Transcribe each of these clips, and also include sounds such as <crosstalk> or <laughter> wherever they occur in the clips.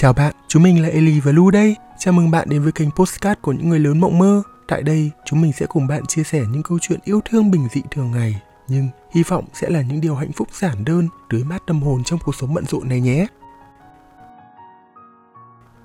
Chào bạn, chúng mình là Eli và Lu đây. Chào mừng bạn đến với kênh Postcard của những người lớn mộng mơ. Tại đây, chúng mình sẽ cùng bạn chia sẻ những câu chuyện yêu thương bình dị thường ngày, nhưng hy vọng sẽ là những điều hạnh phúc giản đơn, tưới mát tâm hồn trong cuộc sống bận rộn này nhé.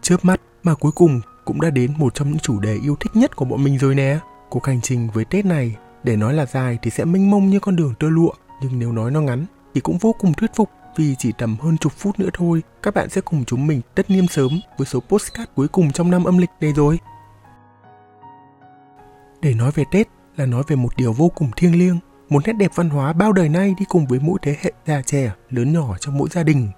Chớp mắt mà cuối cùng cũng đã đến một trong những chủ đề yêu thích nhất của bọn mình rồi nè. Cuộc hành trình với Tết này, để nói là dài thì sẽ mênh mông như con đường tơ lụa, nhưng nếu nói nó ngắn thì cũng vô cùng thuyết phục vì chỉ tầm hơn chục phút nữa thôi, các bạn sẽ cùng chúng mình tất niêm sớm với số postcard cuối cùng trong năm âm lịch này rồi. Để nói về Tết là nói về một điều vô cùng thiêng liêng, một nét đẹp văn hóa bao đời nay đi cùng với mỗi thế hệ già trẻ, lớn nhỏ trong mỗi gia đình.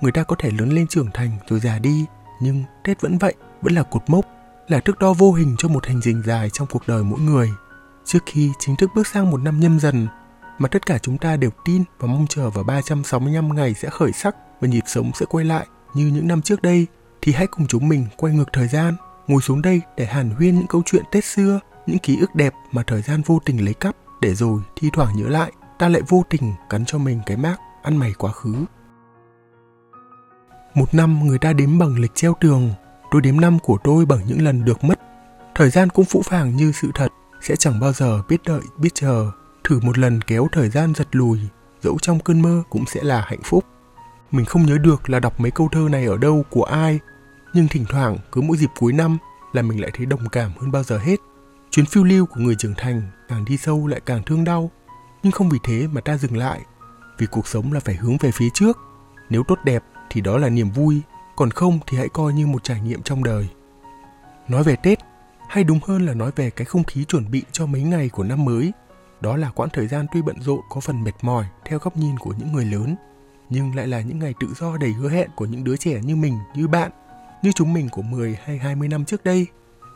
Người ta có thể lớn lên trưởng thành rồi già đi, nhưng Tết vẫn vậy, vẫn là cột mốc, là thước đo vô hình cho một hành trình dài trong cuộc đời mỗi người. Trước khi chính thức bước sang một năm nhâm dần, mà tất cả chúng ta đều tin và mong chờ vào 365 ngày sẽ khởi sắc và nhịp sống sẽ quay lại như những năm trước đây, thì hãy cùng chúng mình quay ngược thời gian, ngồi xuống đây để hàn huyên những câu chuyện Tết xưa, những ký ức đẹp mà thời gian vô tình lấy cắp, để rồi thi thoảng nhớ lại, ta lại vô tình cắn cho mình cái mác ăn mày quá khứ. Một năm người ta đếm bằng lịch treo tường, tôi đếm năm của tôi bằng những lần được mất. Thời gian cũng phũ phàng như sự thật, sẽ chẳng bao giờ biết đợi, biết chờ, thử một lần kéo thời gian giật lùi, dẫu trong cơn mơ cũng sẽ là hạnh phúc. Mình không nhớ được là đọc mấy câu thơ này ở đâu của ai, nhưng thỉnh thoảng cứ mỗi dịp cuối năm là mình lại thấy đồng cảm hơn bao giờ hết. Chuyến phiêu lưu của người trưởng thành càng đi sâu lại càng thương đau, nhưng không vì thế mà ta dừng lại, vì cuộc sống là phải hướng về phía trước. Nếu tốt đẹp thì đó là niềm vui, còn không thì hãy coi như một trải nghiệm trong đời. Nói về Tết, hay đúng hơn là nói về cái không khí chuẩn bị cho mấy ngày của năm mới đó là quãng thời gian tuy bận rộn có phần mệt mỏi theo góc nhìn của những người lớn, nhưng lại là những ngày tự do đầy hứa hẹn của những đứa trẻ như mình, như bạn, như chúng mình của 10 hay 20 năm trước đây.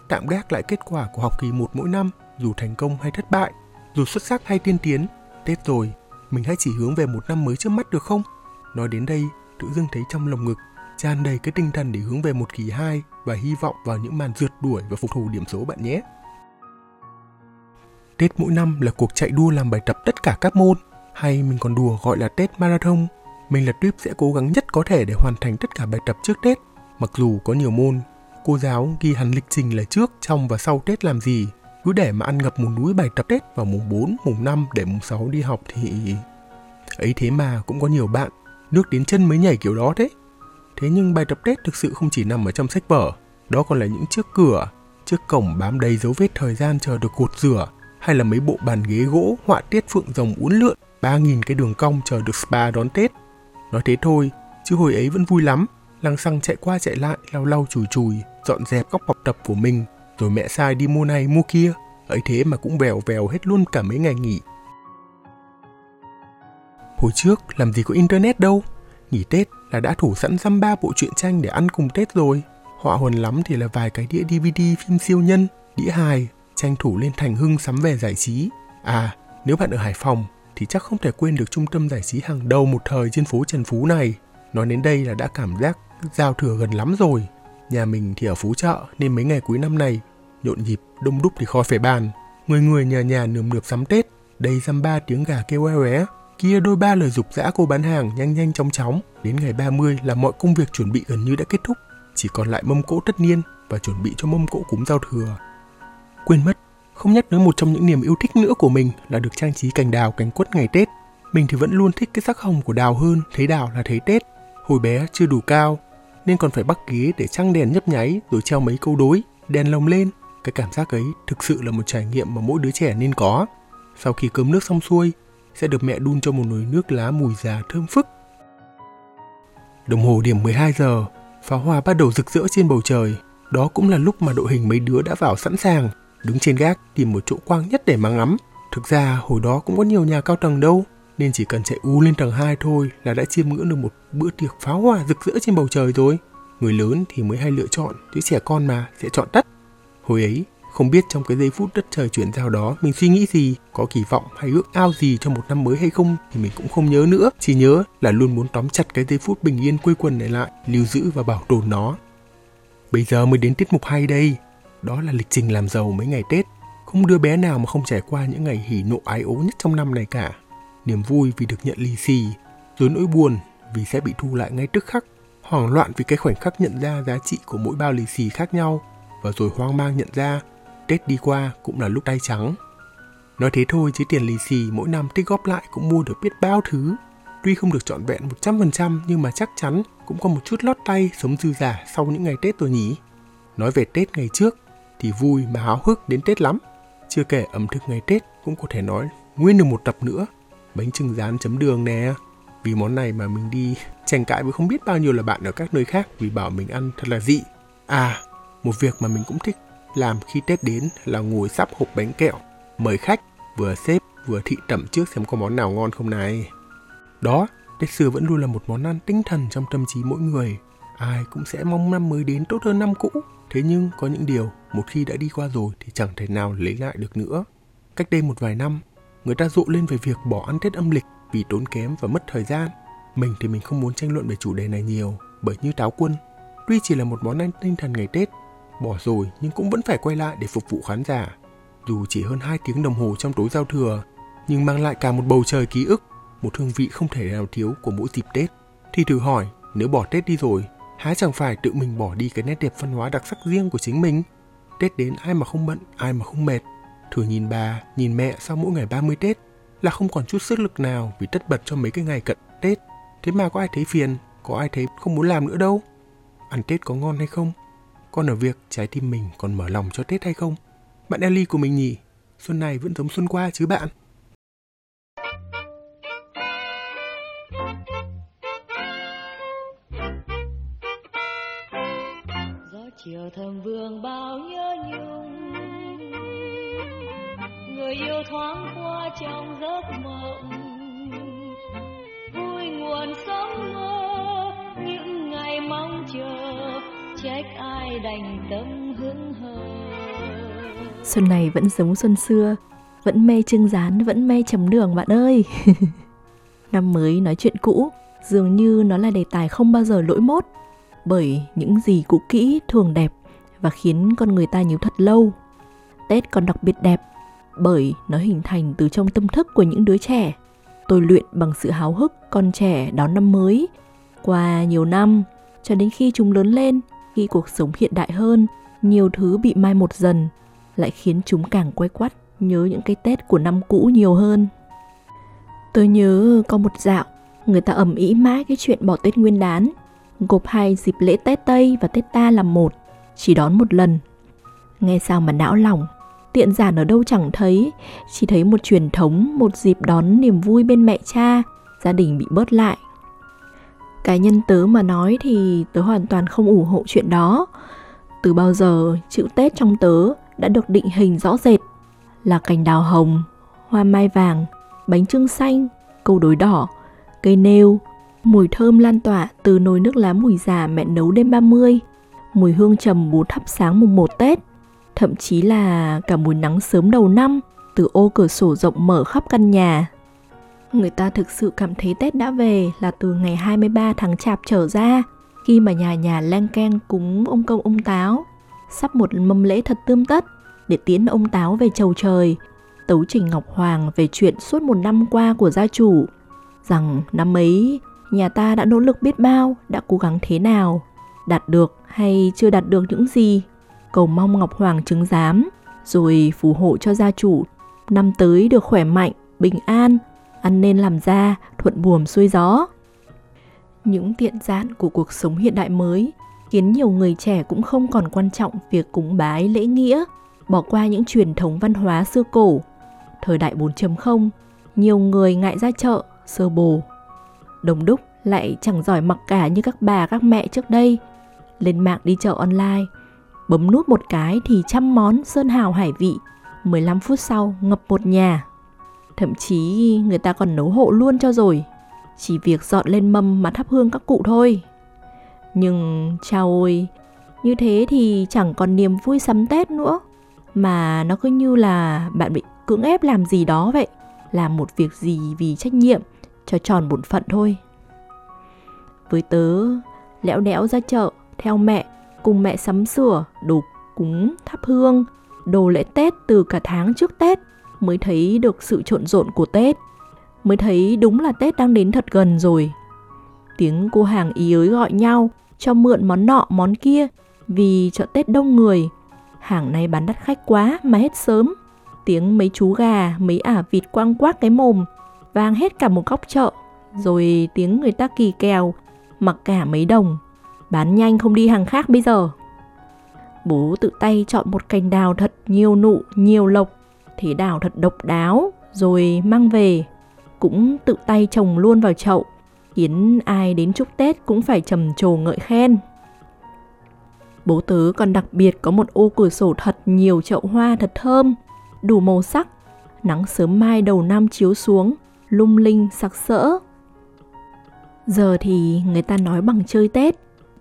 Tạm gác lại kết quả của học kỳ một mỗi năm, dù thành công hay thất bại, dù xuất sắc hay tiên tiến, Tết rồi, mình hãy chỉ hướng về một năm mới trước mắt được không? Nói đến đây, tự dưng thấy trong lồng ngực tràn đầy cái tinh thần để hướng về một kỳ hai và hy vọng vào những màn rượt đuổi và phục thù điểm số bạn nhé. Tết mỗi năm là cuộc chạy đua làm bài tập tất cả các môn, hay mình còn đùa gọi là Tết Marathon. Mình là Tuyếp sẽ cố gắng nhất có thể để hoàn thành tất cả bài tập trước Tết. Mặc dù có nhiều môn, cô giáo ghi hẳn lịch trình là trước, trong và sau Tết làm gì. Cứ để mà ăn ngập một núi bài tập Tết vào mùng 4, mùng 5 để mùng 6 đi học thì... Ấy thế mà cũng có nhiều bạn nước đến chân mới nhảy kiểu đó thế. Thế nhưng bài tập Tết thực sự không chỉ nằm ở trong sách vở, đó còn là những chiếc cửa, chiếc cổng bám đầy dấu vết thời gian chờ được cột rửa, hay là mấy bộ bàn ghế gỗ họa tiết phượng rồng uốn lượn, ba nghìn cái đường cong chờ được spa đón Tết. Nói thế thôi, chứ hồi ấy vẫn vui lắm, lăng xăng chạy qua chạy lại, lau lau chùi chùi, dọn dẹp góc học tập của mình, rồi mẹ sai đi mua này mua kia, ấy thế mà cũng vèo vèo hết luôn cả mấy ngày nghỉ. Hồi trước làm gì có internet đâu, nghỉ Tết là đã thủ sẵn dăm ba bộ truyện tranh để ăn cùng Tết rồi. Họa hồn lắm thì là vài cái đĩa DVD phim siêu nhân, đĩa hài, tranh thủ lên thành hưng sắm về giải trí. À, nếu bạn ở Hải Phòng thì chắc không thể quên được trung tâm giải trí hàng đầu một thời trên phố Trần Phú này. Nói đến đây là đã cảm giác giao thừa gần lắm rồi. Nhà mình thì ở Phú Chợ nên mấy ngày cuối năm này nhộn nhịp đông đúc thì khỏi phải bàn. Người người nhà nhà nườm nượp sắm Tết, đầy dăm ba tiếng gà kêu oe oé. Kia đôi ba lời dục dã cô bán hàng nhanh nhanh chóng chóng. Đến ngày 30 là mọi công việc chuẩn bị gần như đã kết thúc. Chỉ còn lại mâm cỗ tất niên và chuẩn bị cho mâm cỗ cúng giao thừa. Quên mất, không nhắc tới một trong những niềm yêu thích nữa của mình là được trang trí cành đào cành quất ngày Tết. Mình thì vẫn luôn thích cái sắc hồng của đào hơn, thấy đào là thấy Tết. Hồi bé chưa đủ cao, nên còn phải bắt ghế để trăng đèn nhấp nháy rồi treo mấy câu đối, đèn lồng lên. Cái cảm giác ấy thực sự là một trải nghiệm mà mỗi đứa trẻ nên có. Sau khi cơm nước xong xuôi, sẽ được mẹ đun cho một nồi nước lá mùi già thơm phức. Đồng hồ điểm 12 giờ, pháo hoa bắt đầu rực rỡ trên bầu trời. Đó cũng là lúc mà đội hình mấy đứa đã vào sẵn sàng đứng trên gác tìm một chỗ quang nhất để mà ngắm. Thực ra hồi đó cũng có nhiều nhà cao tầng đâu, nên chỉ cần chạy u lên tầng 2 thôi là đã chiêm ngưỡng được một bữa tiệc pháo hoa rực rỡ trên bầu trời rồi. Người lớn thì mới hay lựa chọn, chứ trẻ con mà sẽ chọn tất. Hồi ấy, không biết trong cái giây phút đất trời chuyển giao đó mình suy nghĩ gì, có kỳ vọng hay ước ao gì cho một năm mới hay không thì mình cũng không nhớ nữa. Chỉ nhớ là luôn muốn tóm chặt cái giây phút bình yên quê quần này lại, lưu giữ và bảo tồn nó. Bây giờ mới đến tiết mục hay đây, đó là lịch trình làm giàu mấy ngày Tết. Không đứa bé nào mà không trải qua những ngày hỉ nộ ái ố nhất trong năm này cả. Niềm vui vì được nhận lì xì, rồi nỗi buồn vì sẽ bị thu lại ngay tức khắc. hoảng loạn vì cái khoảnh khắc nhận ra giá trị của mỗi bao lì xì khác nhau và rồi hoang mang nhận ra Tết đi qua cũng là lúc tay trắng. Nói thế thôi chứ tiền lì xì mỗi năm tích góp lại cũng mua được biết bao thứ. Tuy không được trọn vẹn 100% nhưng mà chắc chắn cũng có một chút lót tay sống dư giả sau những ngày Tết rồi nhỉ. Nói về Tết ngày trước thì vui mà háo hức đến Tết lắm. Chưa kể ẩm thực ngày Tết cũng có thể nói nguyên được một tập nữa. Bánh trưng rán chấm đường nè. Vì món này mà mình đi tranh cãi với không biết bao nhiêu là bạn ở các nơi khác vì bảo mình ăn thật là dị. À, một việc mà mình cũng thích làm khi Tết đến là ngồi sắp hộp bánh kẹo, mời khách, vừa xếp vừa thị tẩm trước xem có món nào ngon không này. Đó, Tết xưa vẫn luôn là một món ăn tinh thần trong tâm trí mỗi người. Ai cũng sẽ mong năm mới đến tốt hơn năm cũ. Thế nhưng có những điều một khi đã đi qua rồi thì chẳng thể nào lấy lại được nữa. Cách đây một vài năm, người ta rộ lên về việc bỏ ăn Tết âm lịch vì tốn kém và mất thời gian. Mình thì mình không muốn tranh luận về chủ đề này nhiều, bởi như táo quân, tuy chỉ là một món ăn tinh thần ngày Tết, bỏ rồi nhưng cũng vẫn phải quay lại để phục vụ khán giả. Dù chỉ hơn 2 tiếng đồng hồ trong tối giao thừa, nhưng mang lại cả một bầu trời ký ức, một hương vị không thể nào thiếu của mỗi dịp Tết. Thì thử hỏi, nếu bỏ Tết đi rồi, há chẳng phải tự mình bỏ đi cái nét đẹp văn hóa đặc sắc riêng của chính mình? Tết đến ai mà không bận, ai mà không mệt. Thử nhìn bà, nhìn mẹ sau mỗi ngày 30 Tết là không còn chút sức lực nào vì tất bật cho mấy cái ngày cận Tết. Thế mà có ai thấy phiền, có ai thấy không muốn làm nữa đâu. Ăn Tết có ngon hay không? Còn ở việc trái tim mình còn mở lòng cho Tết hay không? Bạn Ellie của mình nhỉ? Xuân này vẫn giống xuân qua chứ bạn? Đành tâm hướng hờ. Xuân này vẫn giống xuân xưa Vẫn mê trưng rán, vẫn mê chấm đường bạn ơi. <laughs> Năm mới nói chuyện cũ Dường như nó là đề tài không bao giờ lỗi mốt. Bởi những gì cũ kỹ thường đẹp Và khiến con người ta nhớ thật lâu. Tết còn đặc biệt đẹp Bởi nó hình thành từ trong tâm thức của những đứa trẻ. Tôi luyện bằng sự háo hức con trẻ đón năm mới Qua nhiều năm Cho đến khi chúng lớn lên khi cuộc sống hiện đại hơn Nhiều thứ bị mai một dần lại khiến chúng càng quay quắt nhớ những cái Tết của năm cũ nhiều hơn. Tôi nhớ có một dạo, người ta ầm ĩ mãi cái chuyện bỏ Tết Nguyên đán, gộp hai dịp lễ Tết Tây và Tết ta làm một, chỉ đón một lần. Nghe sao mà não lòng, tiện giản ở đâu chẳng thấy, chỉ thấy một truyền thống, một dịp đón niềm vui bên mẹ cha, gia đình bị bớt lại. Cá nhân tớ mà nói thì tớ hoàn toàn không ủng hộ chuyện đó. Từ bao giờ chữ Tết trong tớ đã được định hình rõ rệt là cành đào hồng, hoa mai vàng, bánh trưng xanh, câu đối đỏ, cây nêu, mùi thơm lan tỏa từ nồi nước lá mùi già mẹ nấu đêm 30, mùi hương trầm bố thắp sáng mùng 1 Tết, thậm chí là cả mùi nắng sớm đầu năm từ ô cửa sổ rộng mở khắp căn nhà. Người ta thực sự cảm thấy Tết đã về là từ ngày 23 tháng Chạp trở ra, khi mà nhà nhà lang keng cúng ông công ông táo, sắp một mâm lễ thật tươm tất để tiến ông Táo về chầu trời, tấu trình Ngọc Hoàng về chuyện suốt một năm qua của gia chủ, rằng năm ấy nhà ta đã nỗ lực biết bao, đã cố gắng thế nào, đạt được hay chưa đạt được những gì, cầu mong Ngọc Hoàng chứng giám, rồi phù hộ cho gia chủ năm tới được khỏe mạnh, bình an, ăn nên làm ra, thuận buồm xuôi gió. Những tiện dạn của cuộc sống hiện đại mới khiến nhiều người trẻ cũng không còn quan trọng việc cúng bái lễ nghĩa, bỏ qua những truyền thống văn hóa xưa cổ. Thời đại 4.0, nhiều người ngại ra chợ, sơ bồ. Đồng đúc lại chẳng giỏi mặc cả như các bà các mẹ trước đây. Lên mạng đi chợ online, bấm nút một cái thì trăm món sơn hào hải vị, 15 phút sau ngập một nhà. Thậm chí người ta còn nấu hộ luôn cho rồi. Chỉ việc dọn lên mâm mà thắp hương các cụ thôi. Nhưng chao ôi, như thế thì chẳng còn niềm vui sắm Tết nữa. Mà nó cứ như là bạn bị cưỡng ép làm gì đó vậy. Làm một việc gì vì trách nhiệm, cho tròn bổn phận thôi. Với tớ, lẽo đẽo ra chợ, theo mẹ, cùng mẹ sắm sửa, đồ cúng, thắp hương, đồ lễ Tết từ cả tháng trước Tết mới thấy được sự trộn rộn của Tết. Mới thấy đúng là Tết đang đến thật gần rồi tiếng cô hàng ý ới gọi nhau cho mượn món nọ món kia vì chợ Tết đông người. Hàng này bán đắt khách quá mà hết sớm. Tiếng mấy chú gà, mấy ả vịt quăng quác cái mồm, vang hết cả một góc chợ. Rồi tiếng người ta kỳ kèo, mặc cả mấy đồng. Bán nhanh không đi hàng khác bây giờ. Bố tự tay chọn một cành đào thật nhiều nụ, nhiều lộc, thế đào thật độc đáo, rồi mang về. Cũng tự tay trồng luôn vào chậu, khiến ai đến chúc Tết cũng phải trầm trồ ngợi khen. Bố tớ còn đặc biệt có một ô cửa sổ thật nhiều chậu hoa thật thơm, đủ màu sắc. Nắng sớm mai đầu năm chiếu xuống, lung linh sặc sỡ. Giờ thì người ta nói bằng chơi Tết.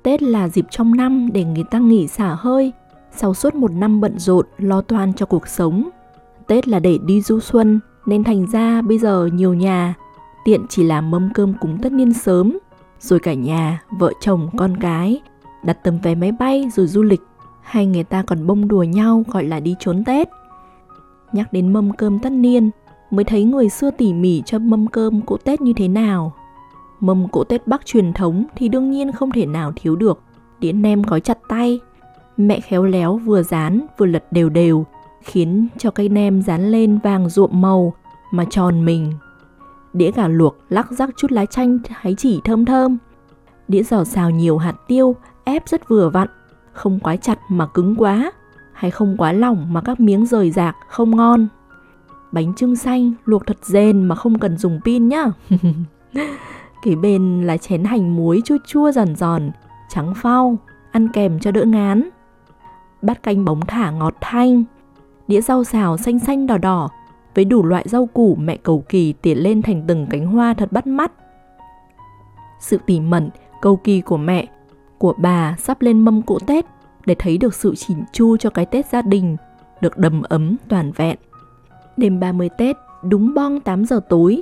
Tết là dịp trong năm để người ta nghỉ xả hơi, sau suốt một năm bận rộn lo toan cho cuộc sống. Tết là để đi du xuân, nên thành ra bây giờ nhiều nhà tiện chỉ làm mâm cơm cúng tất niên sớm, rồi cả nhà, vợ chồng, con cái đặt tấm vé máy bay rồi du lịch, hay người ta còn bông đùa nhau gọi là đi trốn Tết. Nhắc đến mâm cơm tất niên, mới thấy người xưa tỉ mỉ cho mâm cơm cỗ Tết như thế nào. Mâm cỗ Tết Bắc truyền thống thì đương nhiên không thể nào thiếu được, đĩa nem gói chặt tay. Mẹ khéo léo vừa dán vừa lật đều đều, khiến cho cây nem dán lên vàng ruộm màu mà tròn mình. Đĩa gà luộc lắc rắc chút lá chanh hái chỉ thơm thơm. Đĩa giò xào nhiều hạt tiêu, ép rất vừa vặn, không quá chặt mà cứng quá, hay không quá lỏng mà các miếng rời rạc không ngon. Bánh trưng xanh luộc thật rền mà không cần dùng pin nhá. <laughs> Kế bên là chén hành muối chua chua giòn giòn, trắng phao, ăn kèm cho đỡ ngán. Bát canh bóng thả ngọt thanh, đĩa rau xào xanh xanh đỏ đỏ với đủ loại rau củ mẹ cầu kỳ tỉa lên thành từng cánh hoa thật bắt mắt. Sự tỉ mẩn, cầu kỳ của mẹ, của bà sắp lên mâm cỗ Tết để thấy được sự chỉn chu cho cái Tết gia đình, được đầm ấm toàn vẹn. Đêm 30 Tết, đúng bong 8 giờ tối,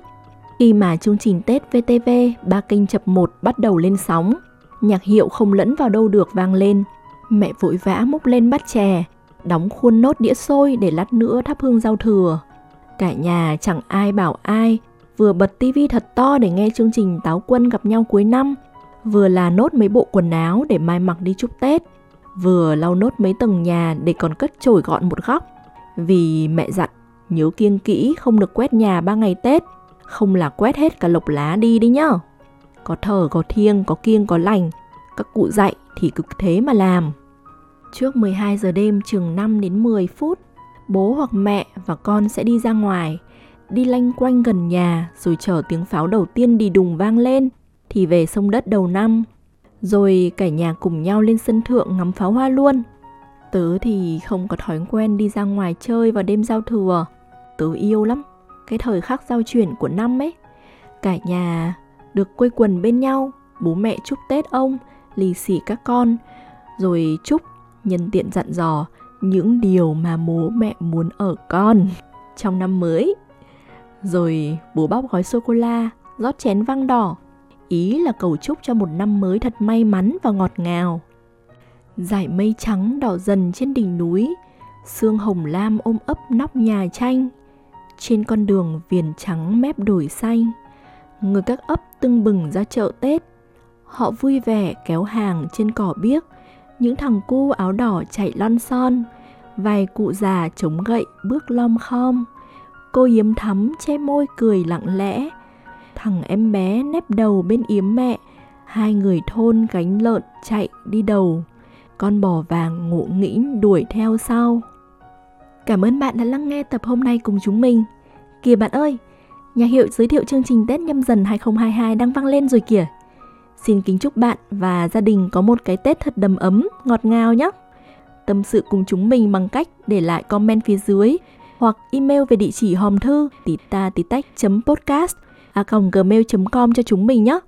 khi mà chương trình Tết VTV ba kênh chập 1 bắt đầu lên sóng, nhạc hiệu không lẫn vào đâu được vang lên. Mẹ vội vã múc lên bát chè, đóng khuôn nốt đĩa xôi để lát nữa thắp hương giao thừa. Cả nhà chẳng ai bảo ai, vừa bật tivi thật to để nghe chương trình Táo Quân gặp nhau cuối năm, vừa là nốt mấy bộ quần áo để mai mặc đi chúc Tết, vừa lau nốt mấy tầng nhà để còn cất chổi gọn một góc. Vì mẹ dặn, nhớ kiêng kỹ không được quét nhà ba ngày Tết, không là quét hết cả lộc lá đi đi nhá. Có thở, có thiêng, có kiêng, có lành, các cụ dạy thì cực thế mà làm. Trước 12 giờ đêm chừng 5 đến 10 phút, bố hoặc mẹ và con sẽ đi ra ngoài, đi lanh quanh gần nhà rồi chờ tiếng pháo đầu tiên đi đùng vang lên thì về sông đất đầu năm. Rồi cả nhà cùng nhau lên sân thượng ngắm pháo hoa luôn. Tớ thì không có thói quen đi ra ngoài chơi vào đêm giao thừa. Tớ yêu lắm, cái thời khắc giao chuyển của năm ấy. Cả nhà được quây quần bên nhau, bố mẹ chúc Tết ông, lì xì các con, rồi chúc nhân tiện dặn dò những điều mà bố mẹ muốn ở con trong năm mới. Rồi bố bóc gói sô-cô-la, rót chén vang đỏ. Ý là cầu chúc cho một năm mới thật may mắn và ngọt ngào. Dải mây trắng đỏ dần trên đỉnh núi, sương hồng lam ôm ấp nóc nhà tranh. Trên con đường viền trắng mép đồi xanh, người các ấp tưng bừng ra chợ Tết. Họ vui vẻ kéo hàng trên cỏ biếc, những thằng cu áo đỏ chạy lon son, vài cụ già chống gậy bước lom khom. Cô yếm thắm che môi cười lặng lẽ, thằng em bé nép đầu bên yếm mẹ, hai người thôn gánh lợn chạy đi đầu, con bò vàng ngộ nghĩnh đuổi theo sau. Cảm ơn bạn đã lắng nghe tập hôm nay cùng chúng mình. Kìa bạn ơi, nhà hiệu giới thiệu chương trình Tết nhâm dần 2022 đang vang lên rồi kìa. Xin kính chúc bạn và gia đình có một cái Tết thật đầm ấm, ngọt ngào nhé. Tâm sự cùng chúng mình bằng cách để lại comment phía dưới hoặc email về địa chỉ hòm thư tita titách podcast a gmail.com cho chúng mình nhé.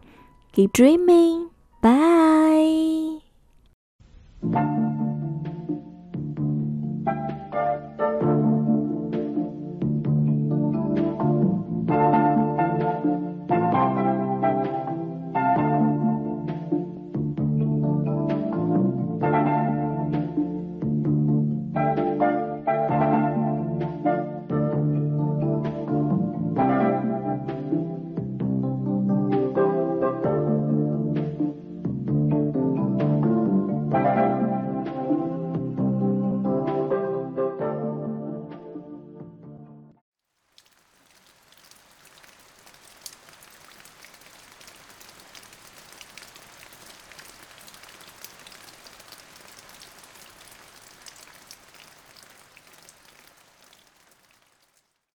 Keep dreaming. Bye.